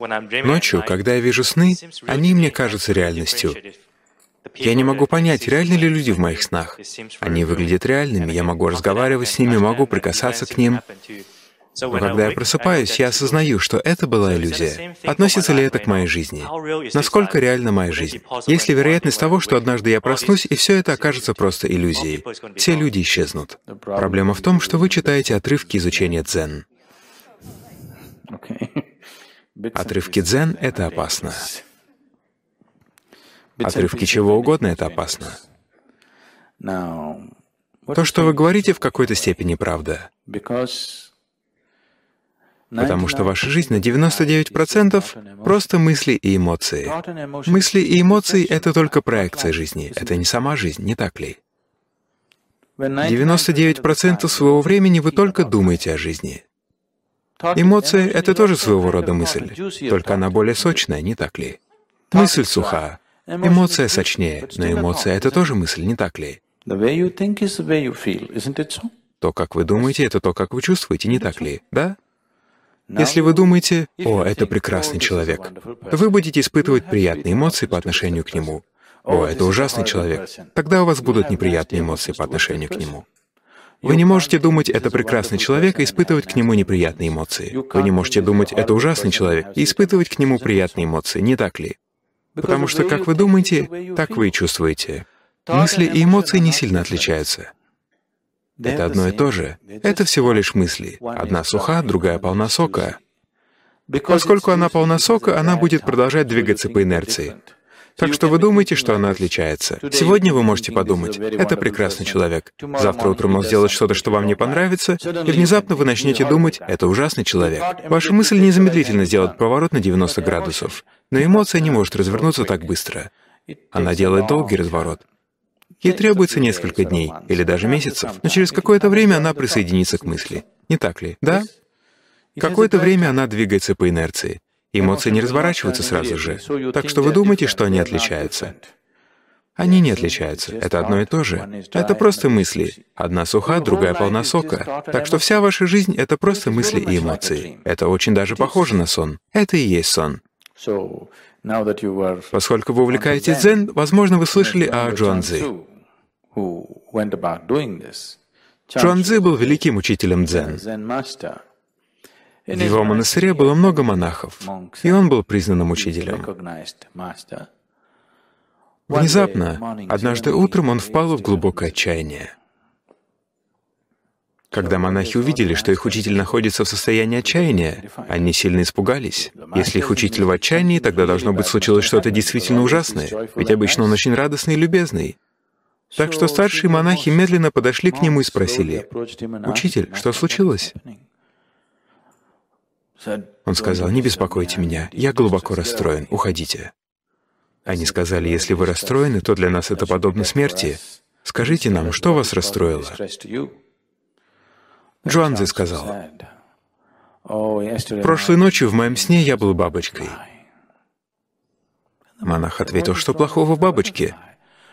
Ночью, когда я вижу сны, они мне кажутся реальностью. Я не могу понять, реальны ли люди в моих снах. Они выглядят реальными, я могу разговаривать с ними, могу прикасаться к ним. Но когда я просыпаюсь, я осознаю, что это была иллюзия. Относится ли это к моей жизни? Насколько реальна моя жизнь? Есть ли вероятность того, что однажды я проснусь, и все это окажется просто иллюзией? Все люди исчезнут. Проблема в том, что вы читаете отрывки изучения дзен. Отрывки дзен — это опасно. Отрывки чего угодно — это опасно. То, что вы говорите, в какой-то степени правда. Потому что ваша жизнь на 99% просто мысли и эмоции. Мысли и эмоции — это только проекция жизни, это не сама жизнь, не так ли? 99% своего времени вы только думаете о жизни. Эмоция — это тоже своего рода мысль, только она более сочная, не так ли? Мысль суха, эмоция сочнее, но эмоция — это тоже мысль, не так ли? То, как вы думаете, это то, как вы чувствуете, не так ли? Да? Если вы думаете, «О, это прекрасный человек», вы будете испытывать приятные эмоции по отношению к нему. «О, это ужасный человек», тогда у вас будут неприятные эмоции по отношению к нему. Вы не можете думать «это прекрасный человек» и испытывать к нему неприятные эмоции. Вы не можете думать «это ужасный человек» и испытывать к нему приятные эмоции, не так ли? Потому что как вы думаете, так вы и чувствуете. Мысли и эмоции не сильно отличаются. Это одно и то же. Это всего лишь мысли. Одна суха, другая полна сока. Поскольку она полна сока, она будет продолжать двигаться по инерции. Так что вы думаете, что она отличается. Сегодня вы можете подумать, это прекрасный человек. Завтра утром он сделает что-то, что вам не понравится, и внезапно вы начнете думать, это ужасный человек. Ваша мысль незамедлительно сделает поворот на 90 градусов. Но эмоция не может развернуться так быстро. Она делает долгий разворот. Ей требуется несколько дней или даже месяцев, но через какое-то время она присоединится к мысли. Не так ли? Да? Какое-то время она двигается по инерции. Эмоции не разворачиваются сразу же. Так что вы думаете, что они отличаются. Они не отличаются. Это одно и то же. Это просто мысли. Одна суха, другая полна сока. Так что вся ваша жизнь — это просто мысли и эмоции. Это очень даже похоже на сон. Это и есть сон. Поскольку вы увлекаетесь дзен, возможно, вы слышали о Джуанзи. Джуанзи был великим учителем дзен. В его монастыре было много монахов, и он был признанным учителем. Внезапно, однажды утром он впал в глубокое отчаяние. Когда монахи увидели, что их учитель находится в состоянии отчаяния, они сильно испугались. Если их учитель в отчаянии, тогда должно быть случилось что-то действительно ужасное, ведь обычно он очень радостный и любезный. Так что старшие монахи медленно подошли к нему и спросили, «Учитель, что случилось?» Он сказал, «Не беспокойте меня, я глубоко расстроен, уходите». Они сказали, «Если вы расстроены, то для нас это подобно смерти. Скажите нам, что вас расстроило?» Джуанзи сказал, «Прошлой ночью в моем сне я был бабочкой». Монах ответил, что плохого в бабочке?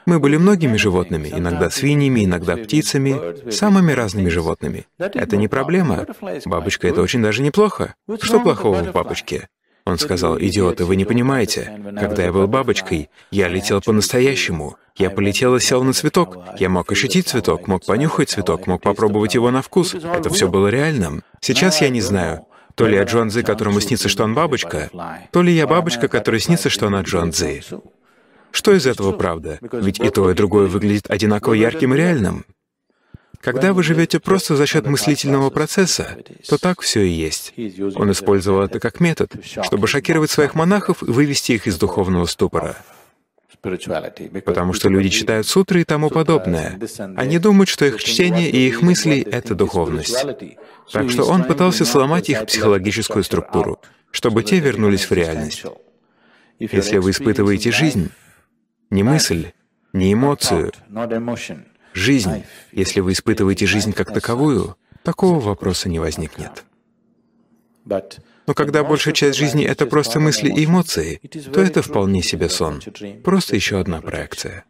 Мы были многими животными, иногда свиньями, иногда птицами, самыми разными животными. Это не проблема. Бабочка — это очень даже неплохо. Что плохого в бабочке? Он сказал, «Идиоты, вы не понимаете. Когда я был бабочкой, я летел по-настоящему. Я полетел и сел на цветок. Я мог ощутить цветок, мог понюхать цветок, мог попробовать его на вкус. Это все было реальным. Сейчас я не знаю, то ли я Джон Цзи, которому снится, что он бабочка, то ли я бабочка, которой снится, что она Джон Цзи. Что из этого правда? Ведь и то, и другое выглядит одинаково ярким и реальным. Когда вы живете просто за счет мыслительного процесса, то так все и есть. Он использовал это как метод, чтобы шокировать своих монахов и вывести их из духовного ступора. Потому что люди читают сутры и тому подобное. Они думают, что их чтение и их мысли — это духовность. Так что он пытался сломать их психологическую структуру, чтобы те вернулись в реальность. Если вы испытываете жизнь, не мысль, не эмоцию, жизнь, если вы испытываете жизнь как таковую, такого вопроса не возникнет. Но когда большая часть жизни — это просто мысли и эмоции, то это вполне себе сон, просто еще одна проекция.